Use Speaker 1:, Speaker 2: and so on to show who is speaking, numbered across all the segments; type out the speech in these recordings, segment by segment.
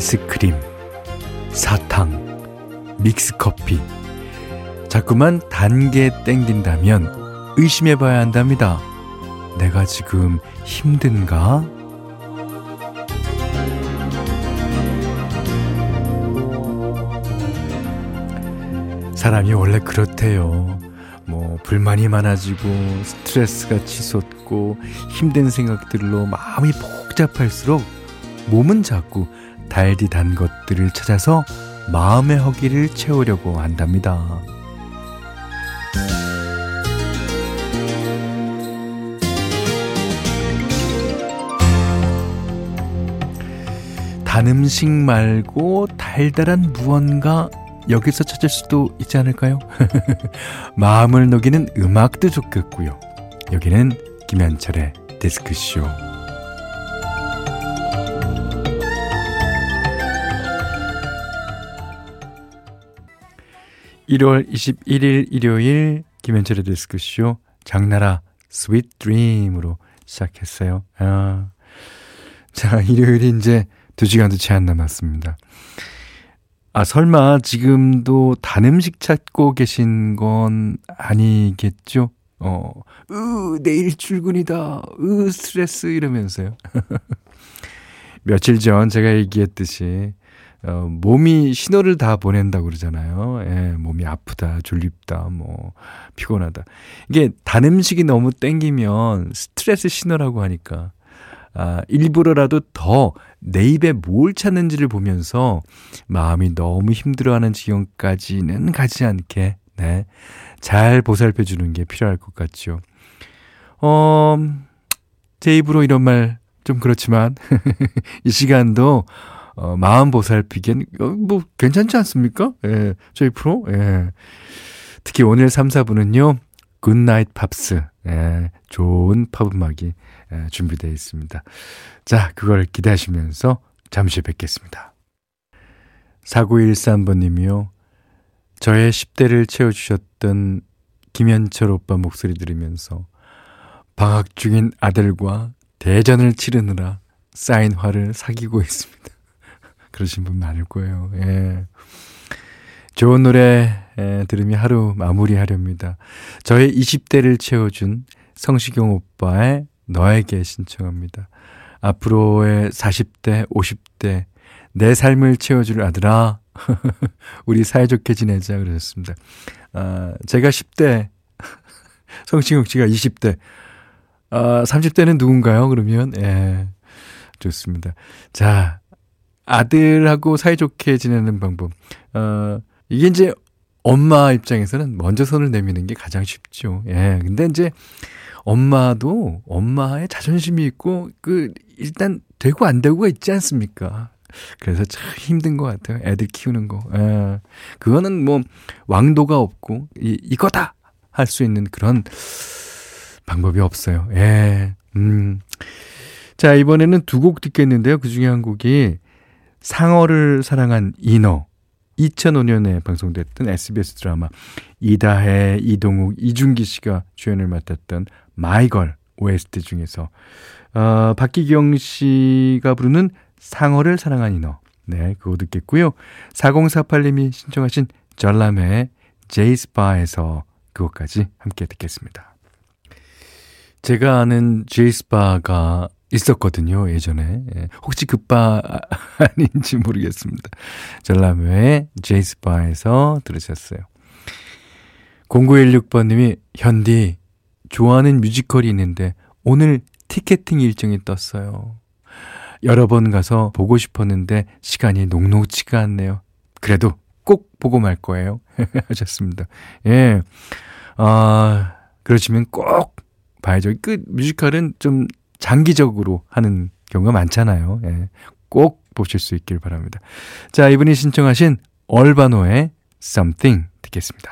Speaker 1: 아이스크림, 사탕, 믹스커피. 자꾸만 단계 땡긴다면 의심해 봐야 한답니다. 내가 지금 힘든가? 사람이 원래 그렇대요. 뭐, 불만이 많아지고, 스트레스가 치솟고, 힘든 생각들로 마음이 복잡할수록 몸은 자꾸 달디 단 것들을 찾아서 마음의 허기를 채우려고 한답니다. 단 음식 말고 달달한 무언가 여기서 찾을 수도 있지 않을까요? 마음을 녹이는 음악도 좋겠고요. 여기는 김현철의 디스크쇼. 1월 21일 일요일 김현철의 디스크쇼 장나라 Sweet Dream으로 시작했어요. 아. 자, 일요일이 이제 2시간도 채 안 남았습니다. 아, 설마 지금도 단 음식 찾고 계신 건 아니겠죠? 어, 으, 내일 출근이다. 으, 스트레스 이러면서요. 며칠 전 제가 얘기했듯이 어, 몸이 신호를 다 보낸다고 그러잖아요. 예, 몸이 아프다, 졸립다, 뭐, 피곤하다. 이게 단 음식이 너무 땡기면 스트레스 신호라고 하니까, 아, 일부러라도 더 내 입에 뭘 찾는지를 보면서 마음이 너무 힘들어하는 지경까지는 가지 않게, 네, 잘 보살펴 주는 게 필요할 것 같죠. 어, 제 입으로 이런 말 좀 그렇지만, 이 시간도 어, 마음 보살피기엔 어, 뭐 괜찮지 않습니까? 예, 저희 프로. 예. 특히 오늘 3, 4부는요. Good Night Pops. 예, 좋은 팝 음악이 예, 준비되어 있습니다. 자, 그걸 기대하시면서 잠시 뵙겠습니다. 4913번님이요. 저의 10대를 채워주셨던 김현철 오빠 목소리 들으면서 방학 중인 아들과 대전을 치르느라 쌓인 화를 사귀고 있습니다. 그러신 분 많을 거예요. 예. 좋은 노래 예, 들으며 하루 마무리하렵니다. 저의 20대를 채워준 성시경 오빠의 너에게 신청합니다. 앞으로의 40대, 50대 내 삶을 채워줄 아들아 우리 사이좋게 지내자 그러셨습니다. 아, 제가 10대 성시경 씨가 20대 아, 30대는 누군가요? 그러면 예. 좋습니다. 자, 아들하고 사이좋게 지내는 방법. 어, 이게 이제 엄마 입장에서는 먼저 손을 내미는 게 가장 쉽죠. 예. 근데 이제 엄마도 엄마의 자존심이 있고 그 일단 되고 안 되고가 있지 않습니까? 그래서 참 힘든 것 같아요. 애들 키우는 거. 예. 그거는 뭐 왕도가 없고 이, 이거다 할 수 있는 그런 방법이 없어요. 예. 음. 자, 이번에는 두 곡 듣겠는데요. 그 중에 한 곡이 상어를 사랑한 인어 2005년에 방송됐던 SBS 드라마 이다혜, 이동욱, 이준기 씨가 주연을 맡았던 마이걸 OST 중에서 어, 박기경 씨가 부르는 상어를 사랑한 인어 네, 그거 듣겠고요. 4048님이 신청하신 전람회의 제이스바에서 그것까지 함께 듣겠습니다. 제가 아는 제이스바가 있었거든요, 예전에. 예. 혹시 그바 아닌지 모르겠습니다. 전람회 제이스바에서 들으셨어요. 0916번님이, 현디, 좋아하는 뮤지컬이 있는데, 오늘 티켓팅 일정이 떴어요. 여러 번 가서 보고 싶었는데, 시간이 녹록치가 않네요. 그래도 꼭 보고 말 거예요. 하셨습니다. 예. 아, 그러시면 꼭 봐야죠. 그 뮤지컬은 좀 장기적으로 하는 경우가 많잖아요. 예. 꼭 보실 수 있길 바랍니다. 자, 이분이 신청하신 얼바노의 Something 듣겠습니다.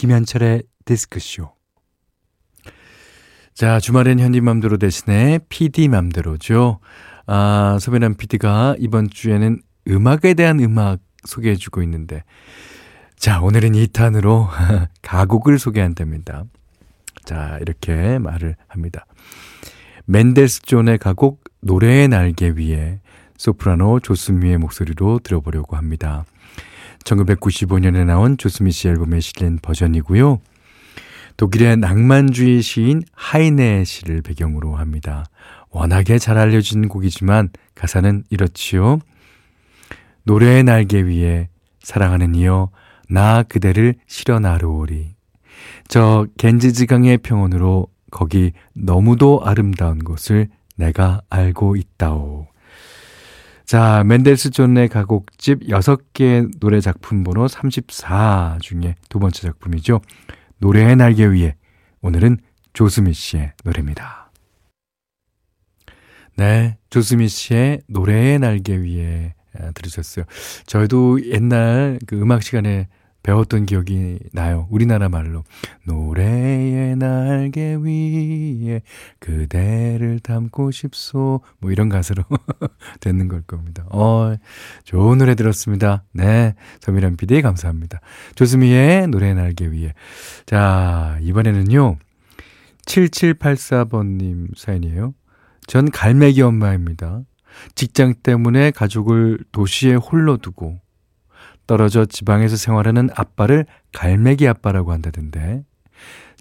Speaker 1: 김현철의 디스크쇼. 자, 주말엔 현디맘대로 대신에 PD맘대로죠. 아, 소변한 PD가 이번 주에는 음악에 대한 음악 소개해주고 있는데, 자, 오늘은 2탄으로 가곡을 소개한답니다. 자, 이렇게 말을 합니다. 멘델스 존의 가곡 노래의 날개 위에 소프라노 조스미의 목소리로 들어보려고 합니다. 1995년에 나온 조스미 씨 앨범에 실린 버전이고요. 독일의 낭만주의 시인 하이네 씨를 배경으로 합니다. 워낙에 잘 알려진 곡이지만 가사는 이렇지요. 노래의 날개 위에 사랑하는 이여 나 그대를 실어 나르오리. 저 겐지지강의 평원으로 거기 너무도 아름다운 곳을 내가 알고 있다오. 자, 멘델스 존의 가곡집 6개 노래 작품 번호 34 중에 두 번째 작품이죠. 노래의 날개 위에 오늘은 조스미 씨의 노래입니다. 네, 조스미 씨의 노래의 날개 위에 아, 들으셨어요. 저희도 옛날 그 음악 시간에 배웠던 기억이 나요. 우리나라 말로. 노래의 날개 위에 그대를 담고 싶소. 뭐 이런 가사로 되는 걸 겁니다. 어, 좋은 노래 들었습니다. 네. 서미란 PD 감사합니다. 조수미의 노래의 날개 위에. 자, 이번에는요. 7784번님 사연이에요. 전 갈매기 엄마입니다. 직장 때문에 가족을 도시에 홀로 두고 떨어져 지방에서 생활하는 아빠를 갈매기 아빠라고 한다던데.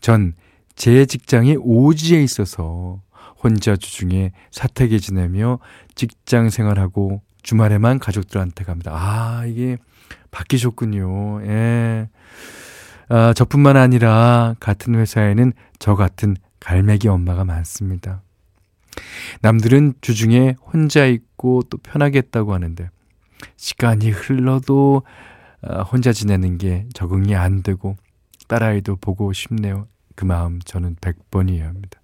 Speaker 1: 전 제 직장이 오지에 있어서 혼자 주중에 사택에 지내며 직장 생활하고 주말에만 가족들한테 갑니다. 아, 이게 바뀌셨군요. 예. 아, 저뿐만 아니라 같은 회사에는 저 같은 갈매기 엄마가 많습니다. 남들은 주중에 혼자 있고 또 편하겠다고 하는데 시간이 흘러도 아, 혼자 지내는 게 적응이 안 되고 딸아이도 보고 싶네요. 그 마음 저는 100번 이해합니다.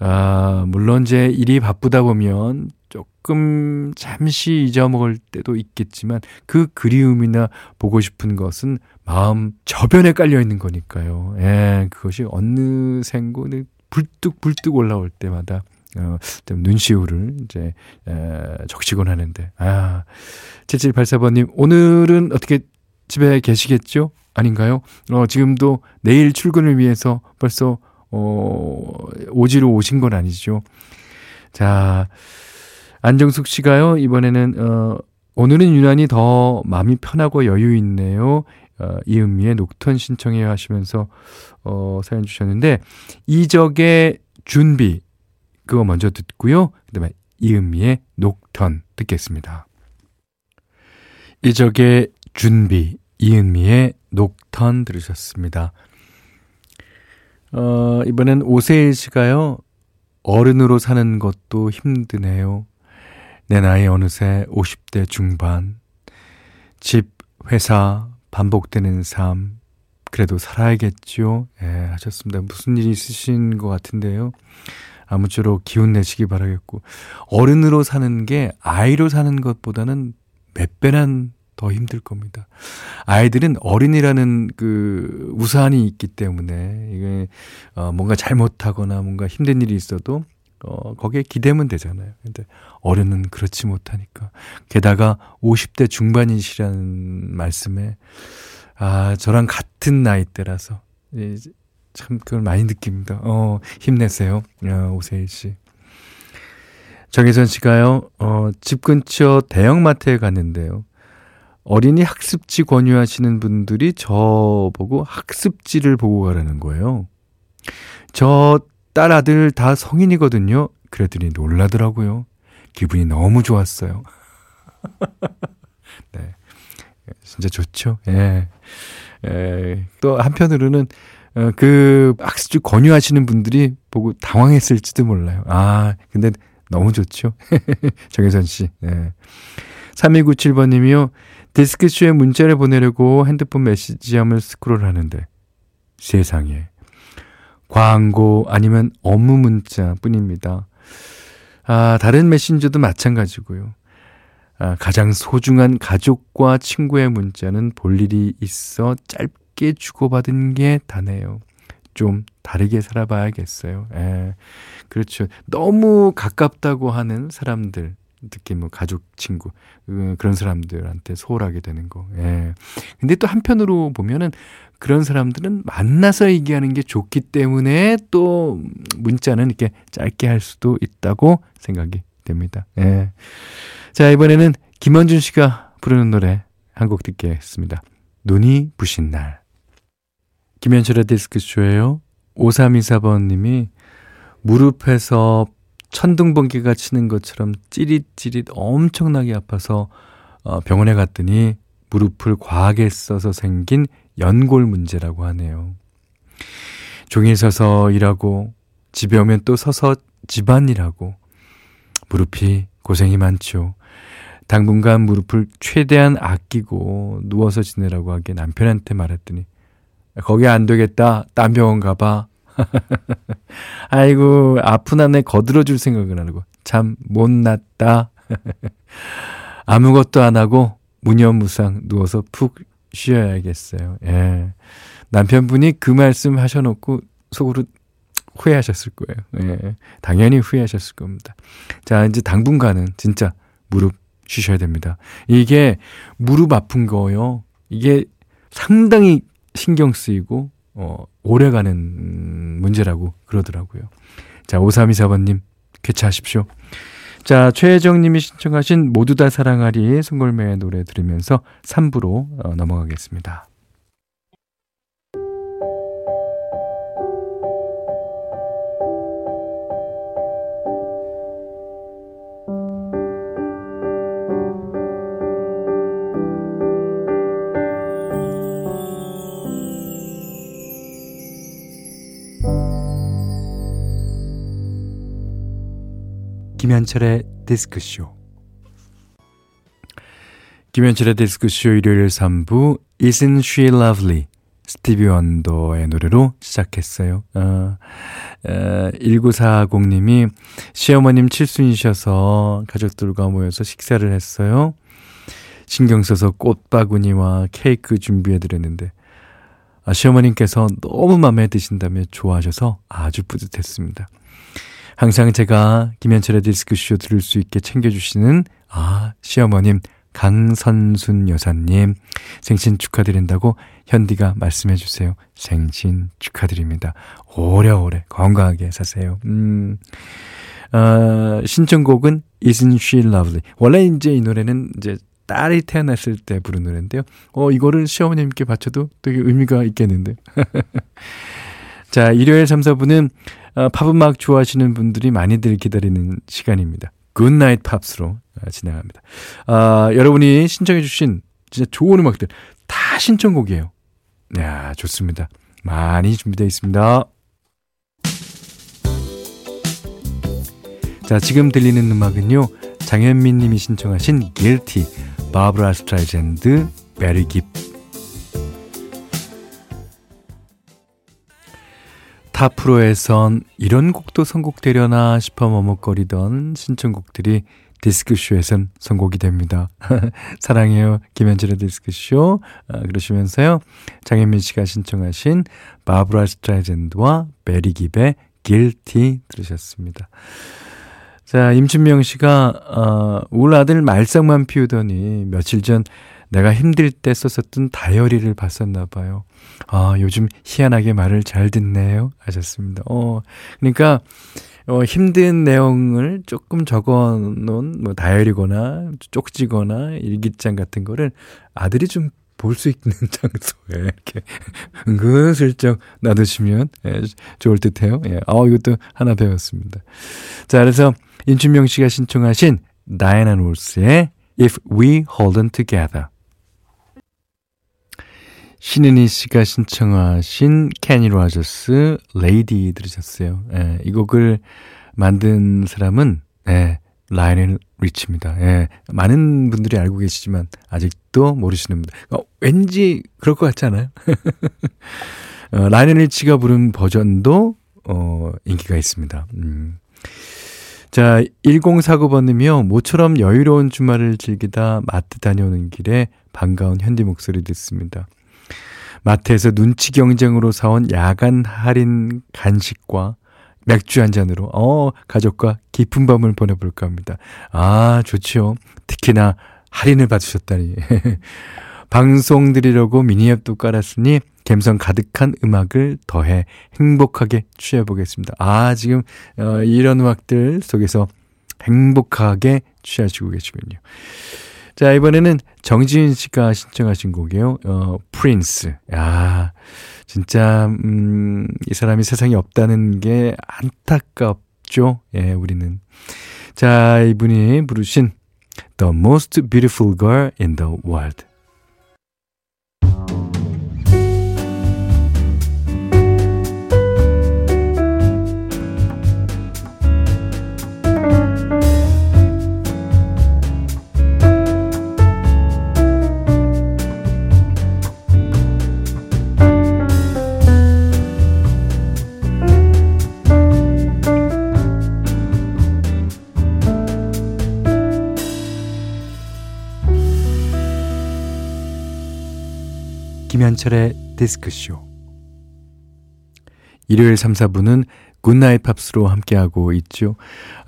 Speaker 1: 아, 물론 제 일이 바쁘다 보면 조금 잠시 잊어먹을 때도 있겠지만 그 그리움이나 보고 싶은 것은 마음 저변에 깔려 있는 거니까요. 예, 그것이 어느샌고 불뚝 불뚝 올라올 때마다 어, 좀 눈시울을 이제, 에, 적시곤 하는데. 아, 7784번님, 오늘은 어떻게 집에 계시겠죠? 아닌가요? 어, 지금도 내일 출근을 위해서 벌써, 어, 오지로 오신 건 아니죠. 자, 안정숙 씨가요, 이번에는, 어, 오늘은 유난히 더 마음이 편하고 여유 있네요. 어, 이은미의 녹턴 신청해 하시면서, 어, 사연 주셨는데, 이적의 준비, 그거 먼저 듣고요. 그 다음에 이은미의 녹턴 듣겠습니다. 이적의 준비, 이은미의 녹턴 들으셨습니다. 어, 이번엔 오세일 씨가요, 어른으로 사는 것도 힘드네요. 내 나이 어느새 50대 중반. 집, 회사, 반복되는 삶. 그래도 살아야겠죠? 예, 하셨습니다. 무슨 일이 있으신 것 같은데요. 아무쪼록 기운 내시기 바라겠고 어른으로 사는 게 아이로 사는 것보다는 몇 배난 더 힘들 겁니다. 아이들은 어린이라는 그 우산이 있기 때문에 이게 어 뭔가 잘못하거나 뭔가 힘든 일이 있어도 어 거기에 기대면 되잖아요. 근데 어른은 그렇지 못하니까 게다가 50대 중반이시라는 말씀에 아 저랑 같은 나이대라서 참 그걸 많이 느낍니다. 어, 힘내세요. 어, 오세일 씨. 정혜선 씨가요, 어, 집 근처 대형마트에 갔는데요. 어린이 학습지 권유하시는 분들이 저 보고 학습지를 보고 가라는 거예요. 저 딸 아들 다 성인이거든요. 그랬더니 놀라더라고요. 기분이 너무 좋았어요. 네. 진짜 좋죠. 예. 예. 또 한편으로는 어, 그 학습지 권유하시는 분들이 보고 당황했을지도 몰라요. 아, 근데 너무 좋죠. 정혜선 씨. 네. 3297번 님이요. 디스크쇼에 문자를 보내려고 핸드폰 메시지함을 스크롤 하는데 세상에 광고 아니면 업무 문자 뿐입니다. 아, 다른 메신저도 마찬가지고요. 아, 가장 소중한 가족과 친구의 문자는 볼 일이 있어 짧게 함께 주고받은 게 다네요. 좀 다르게 살아봐야겠어요. 예. 그렇죠. 너무 가깝다고 하는 사람들, 특히 뭐 가족, 친구, 그, 그런 사람들한테 소홀하게 되는 거. 예. 근데 또 한편으로 보면은 그런 사람들은 만나서 얘기하는 게 좋기 때문에 또 문자는 이렇게 짧게 할 수도 있다고 생각이 됩니다. 예. 자, 이번에는 김원준 씨가 부르는 노래 한 곡 듣겠습니다. 눈이 부신 날. 김현철의 디스크쇼예요. 5324번님이 무릎에서 천둥번개가 치는 것처럼 찌릿찌릿 엄청나게 아파서 어, 병원에 갔더니 무릎을 과하게 써서 생긴 연골 문제라고 하네요. 종일 서서 일하고 집에 오면 또 서서 집안일하고 무릎이 고생이 많죠. 당분간 무릎을 최대한 아끼고 누워서 지내라고 하기에 남편한테 말했더니 거기 안 되겠다. 딴 병원 가봐. 아이고, 아픈 한에 거들어줄 생각을 안 하고. 참, 못났다. 아무것도 안 하고, 무념무상 누워서 푹 쉬어야겠어요. 예. 남편분이 그 말씀 하셔놓고 속으로 후회하셨을 거예요. 예. 당연히 후회하셨을 겁니다. 자, 이제 당분간은 진짜 무릎 쉬셔야 됩니다. 이게 무릎 아픈 거요. 이게 상당히 신경 쓰이고 어, 오래가는 문제라고 그러더라고요. 자, 5324번님, 쾌차하십시오. 자, 최혜정님이 신청하신 모두 다 사랑하리 송골매의 노래 들으면서 3부로 어, 넘어가겠습니다. 김현철의 디스크쇼 김현철의 디스크쇼 일요일 3부 Isn't She Lovely 스티비 원더의 노래로 시작했어요. 어, 어, 1940님이 시어머님 칠순이셔서 가족들과 모여서 식사를 했어요. 신경 써서 꽃바구니와 케이크 준비해드렸는데 아, 시어머님께서 너무 마음에 드신다며 좋아하셔서 아주 뿌듯했습니다. 항상 제가 김현철의 디스크쇼 들을 수 있게 챙겨주시는 아 시어머님 강선순 여사님 생신 축하드린다고 현디가 말씀해 주세요. 생신 축하드립니다. 오래오래 건강하게 사세요. 음. 어, 신청곡은 Isn't She Lovely. 원래 이제 이 노래는 이제 딸이 태어났을 때 부른 노래인데요. 어, 이거를 시어머님께 바쳐도 되게 의미가 있겠는데. 자, 일요일 3, 4부는 어, 팝음악 좋아하시는 분들이 많이들 기다리는 시간입니다. Good Night Pops로 어, 진행합니다. 아, 여러분이 신청해주신 진짜 좋은 음악들 다 신청곡이에요. 야 좋습니다. 많이 준비되어 있습니다. 자, 지금 들리는 음악은요, 장현민 님이 신청하신 Guilty, 바브라 스트라이샌드, 배리 깁 타 프로에선 이런 곡도 선곡되려나 싶어 머뭇거리던 신청곡들이 디스크쇼에선 선곡이 됩니다. 사랑해요. 김현철의 디스크쇼. 아, 그러시면서요. 장현민 씨가 신청하신 바브라 스트라이샌드와 배리 깁의 Guilty 들으셨습니다. 자, 임춘명 씨가, 어, 울 아들 말썽만 피우더니 며칠 전 내가 힘들 때 썼었던 다이어리를 봤었나 봐요. 아, 요즘 희한하게 말을 잘 듣네요. 하셨습니다. 어, 그러니까, 어, 힘든 내용을 조금 적어 놓은 뭐 다이어리거나 쪽지거나 일기장 같은 거를 아들이 좀 볼 수 있는 장소에 이렇게 은근슬쩍 놔두시면 예, 좋을 듯 해요. 예. 아, 이것도 하나 배웠습니다. 자, 그래서 인춘명 씨가 신청하신 다이애나 로스의 If We Hold On Together 신은희 씨가 신청하신 케니 로저스 Lady 들으셨어요. 예, 이 곡을 만든 사람은 예, 라이오넬 리치입니다. 예, 많은 분들이 알고 계시지만 아직도 모르시는 분들. 어, 왠지 그럴 것 같지 않아요? 어, 라이오넬 리치가 부른 버전도 어, 인기가 있습니다. 음. 자, 1049번님이요. 모처럼 여유로운 주말을 즐기다 마트 다녀오는 길에 반가운 현디 목소리 듣습니다. 마트에서 눈치 경쟁으로 사온 야간 할인 간식과 맥주 한 잔으로 어 가족과 깊은 밤을 보내볼까 합니다. 아 좋지요. 특히나 할인을 받으셨다니. 방송 드리려고 미니앱도 깔았으니 감성 가득한 음악을 더해 행복하게 취해보겠습니다. 아 지금 어, 이런 음악들 속에서 행복하게 취하시고 계시군요. 자, 이번에는 정지윤 씨가 신청하신 곡이에요. 어, 프린스. 야, 진짜, 음, 이 사람이 세상에 없다는 게 안타깝죠. 예, 우리는. 자, 이분이 부르신 The Most Beautiful Girl in the World. 김현철의 디스크쇼 일요일 3, 4부는 Good Night Pops로 함께하고 있죠.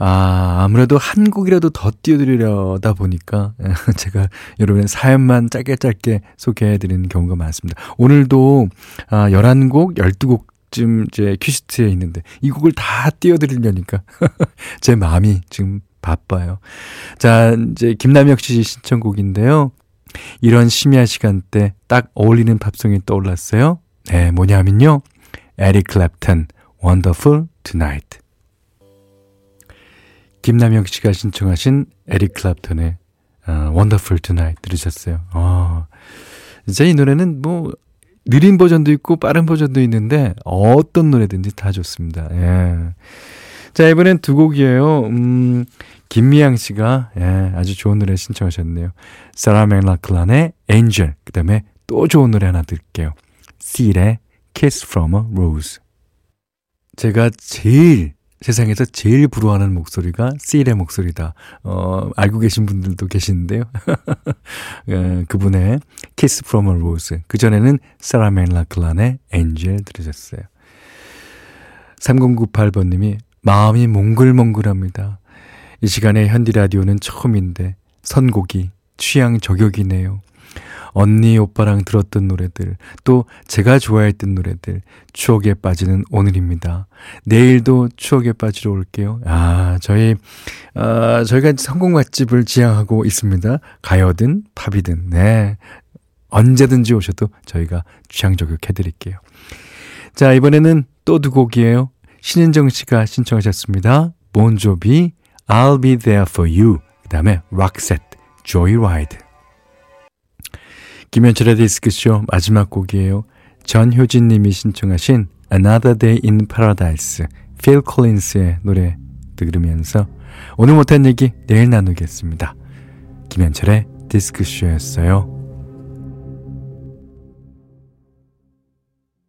Speaker 1: 아, 아무래도 한 곡이라도 더 띄워드리려다 보니까 제가 여러분의 사연만 짧게 짧게 소개해드리는 경우가 많습니다. 오늘도 아, 11곡, 12곡 쯤 이제 큐시트에 있는데 이 곡을 다 띄워드리려니까 제 마음이 지금 바빠요. 자, 이제 김남혁 씨 신청곡인데요. 이런 심야 시간대 딱 어울리는 팝송이 떠올랐어요. 네, 뭐냐면요. 에릭 클랩턴, Wonderful Tonight. 김남영 씨가 신청하신 에릭 클랩턴의 uh, Wonderful Tonight 들으셨어요. 어, 진짜 이 노래는 뭐 느린 버전도 있고 빠른 버전도 있는데 어떤 노래든지 다 좋습니다. 예. 자, 이번엔 두 곡이에요. 음, 김미양 씨가 예, 아주 좋은 노래 신청하셨네요. 사라 맥락클란의 Angel. 그 다음에 또 좋은 노래 하나 들을게요. Seal의 Kiss from a Rose. 제가 제일 세상에서 제일 부러워하는 목소리가 Seal의 목소리다. 어, 알고 계신 분들도 계시는데요. 예, 그분의 Kiss from a Rose. 그전에는 사라 맥락클란의 Angel 들으셨어요. 3098번님이 마음이 몽글몽글합니다. 이 시간에 현디 라디오는 처음인데 선곡이 취향 저격이네요. 언니 오빠랑 들었던 노래들 또 제가 좋아했던 노래들 추억에 빠지는 오늘입니다. 내일도 추억에 빠지러 올게요. 아 저희 아 저희가 성공 맛집을 지향하고 있습니다. 가요든 팝이든 네 언제든지 오셔도 저희가 취향 저격해드릴게요. 자 이번에는 또 두 곡이에요. 신은정 씨가 신청하셨습니다. 본조비 I'll be there for you. 그 다음에 락셋, Joyride. 김현철의 디스크쇼 마지막 곡이에요. 전효진 님이 신청하신 Another Day in Paradise, Phil Collins의 노래 들으면서 오늘 못한 얘기 내일 나누겠습니다. 김현철의 디스크쇼였어요.